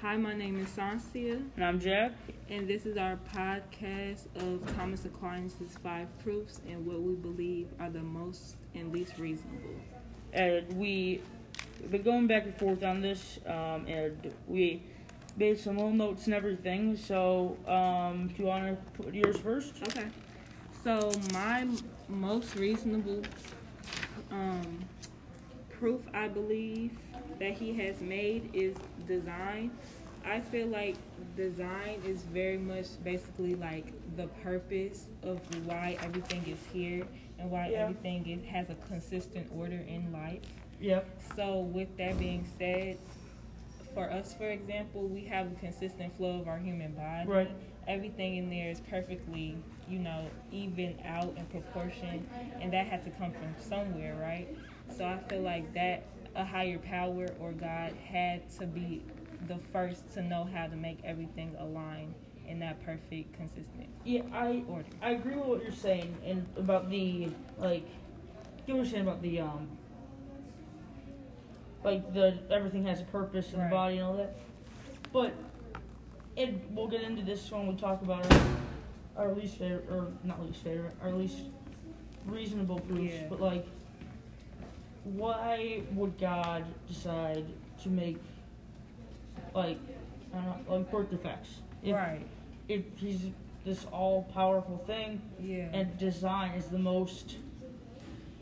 Hi, my name is Sancia, And I'm Jeff. and this is our podcast of Thomas Aquinas' Five Proofs and what we believe are the most and least reasonable. And we've been going back and forth on this, um, and we made some little notes and everything. So, um, do you want to put yours first? Okay. So my most reasonable um, proof, I believe, that he has made is design. I feel like design is very much basically like the purpose of why everything is here and why Yeah. everything is, has a consistent order in life. Yep. So, with that being said, for us, for example, we have a consistent flow of our human body. Right. Everything in there is perfectly, you know, even out in proportion, and that had to come from somewhere, right? So, I feel like that a higher power or God had to be the first to know how to make everything align in that perfect, consistent Yeah, I order. I agree with what you're saying and about the like. You were saying about the um. Like the everything has a purpose in Right. the body and all that, but it we'll get into this when we talk about our, our least favorite or not least favorite, our least reasonable proofs. Yeah. But like, why would God decide to make like I don't know, like birth defects? If, right. if he's this all powerful thing Yeah. and design is the most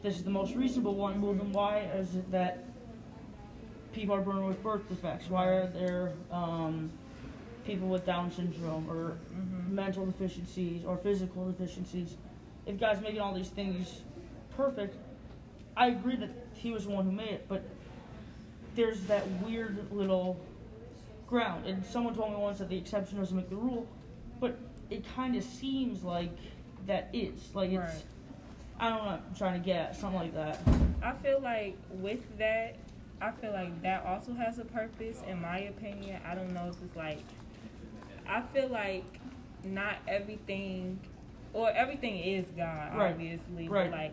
this is the most reasonable one well then why is it that people are born with birth defects why are there um, people with down syndrome or Mhm. mental deficiencies or physical deficiencies if god's making all these things perfect i agree that he was the one who made it but there's that weird little ground and someone told me once that the exception doesn't make the rule but it kind of seems like that is like it's Right. i don't know what i'm trying to get at something like that I feel like with that, I feel like that also has a purpose. In my opinion, I don't know if it's like, I feel like not everything, or everything is God, Right. obviously, Right. but like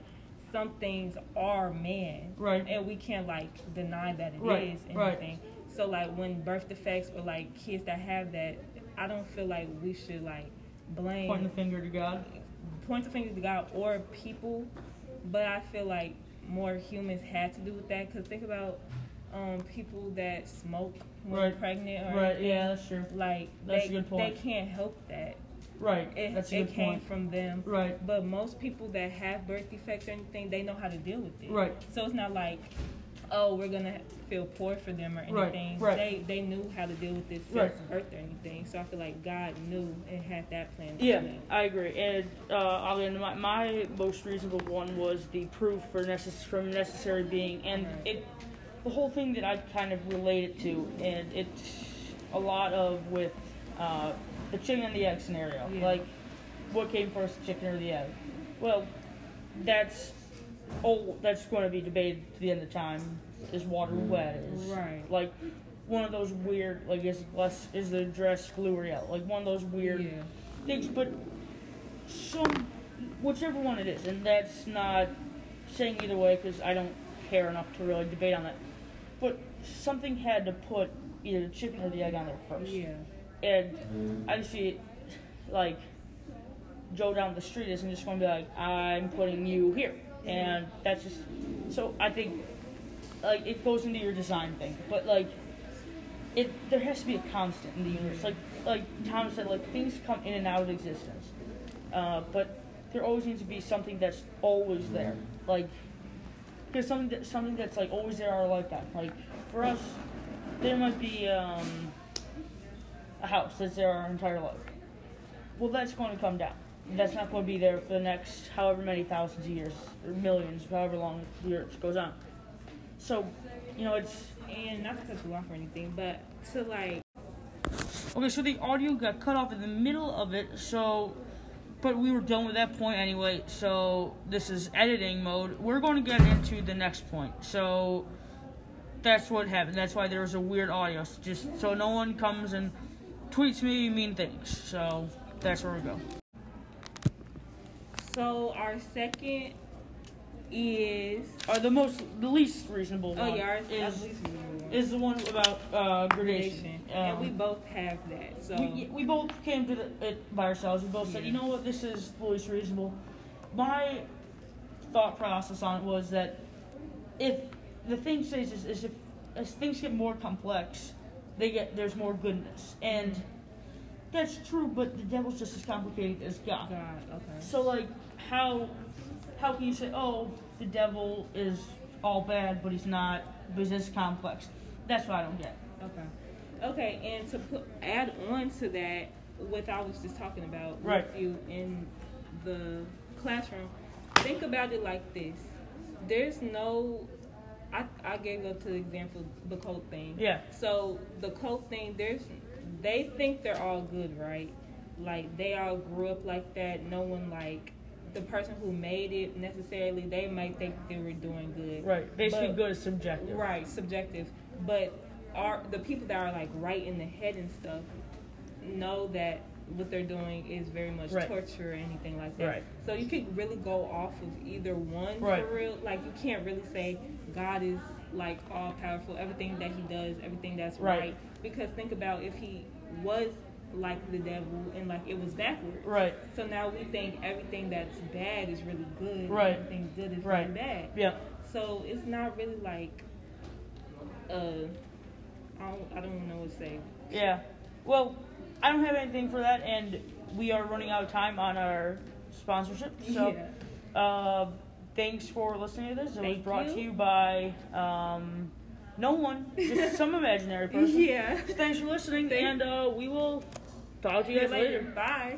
some things are man, right and we can't like deny that it is Right, right. anything. So like when birth defects or like kids that have that, I don't feel like we should like blame pointing the finger to god point the finger to God or people, but I feel like more humans had to do with that. Cause think about um, people that smoke when Right. pregnant or right anything. yeah that's true Like That's a they, good point. they can't help that. right It, that's a it good came point from them. right But most people that have birth defects or anything, they know how to deal with it. right So it's not like, oh, we're gonna feel poor for them or anything. right. They they knew how to deal with this since Right. birth or anything. So I feel like God knew and had that plan. Yeah. I agree. And uh, I'll my, my most reasonable one was the proof for necess- from necessary being, and Right. it the whole thing that I kind of relate it to, and it's a lot of with uh, the chicken and the egg scenario. Yeah. Like, what came first, the chicken or the egg? Well, that's oh, that's going to be debated to the end of time. Is water wet? Is Right. like one of those weird like is less is the dress blue or yellow? Like one of those weird Yeah. things, but some, whichever one it is, and that's not saying either way because I don't care enough to really debate on that. But something had to put either the chicken or the egg on there first, Yeah. and I see it like Joe down the street isn't just going to be like, I'm putting you here, and that's just so I think like it goes into your design thing, but like it there has to be a constant in the universe. Like like Tom said, like things come in and out of existence, uh, but there always needs to be something that's always there. Like there's something that, something that's like always there our lifetime. Like for us, there might be um, a house that's there our entire life. Well, that's going to come down. That's not going to be there for the next however many thousands of years or millions, however long the earth goes on. So, you know, it's And not to cut you off or anything, but to like, Okay, so the audio got cut off in the middle of it, so but we were done with that point anyway, so this is editing mode. We're going to get into the next point. So that's what happened. That's why there was a weird audio. Just so no one comes and tweets me mean things. So that's where we go. so our second is Or the most the least reasonable oh one yeah, is least reasonable is the one about uh, gradation. gradation, and we Um, both have that. So we, we both came to the, it by ourselves. We both said, you know what, this is the least reasonable. My thought process on it was that if the thing says is, is if as things get more complex, they get there's more goodness, and that's true. But the devil's just as complicated as God. God, okay. So like, how how can you say, oh, the devil is all bad, but he's not, but he's this complex? That's what I don't get. Okay. Okay, and to put add on to that, what I was just talking about Right. with you in the classroom, think about it like this: there's no. I, I gave up to the example the cult thing. Yeah. So the cult thing, there's they think they're all good, right? Like they all grew up like that. No one like the person who made it necessarily. They might think they were doing good. Right. Basically, But- good is subjective. Right, subjective. But are the people that are like right in the head and stuff know that what they're doing is very much Right. torture or anything like that. Right. So you could really go off of either one Right. for real. Like you can't really say God is like all powerful, everything that he does, everything that's Right. right. Because think about if he was like the devil and like it was backwards. Right. So now we think everything that's bad is really good. Right. Everything good is Right. really bad. Yeah. So it's not really like, uh, I don't, I don't know what to say. Yeah. Well, I don't have anything for that, and we are running out of time on our sponsorship. So, yeah. uh, thanks for listening to this. It was brought you. to you by um, no one, just some imaginary person. Yeah. So thanks for listening, Thank- and uh, we will talk to you guys later. Bye.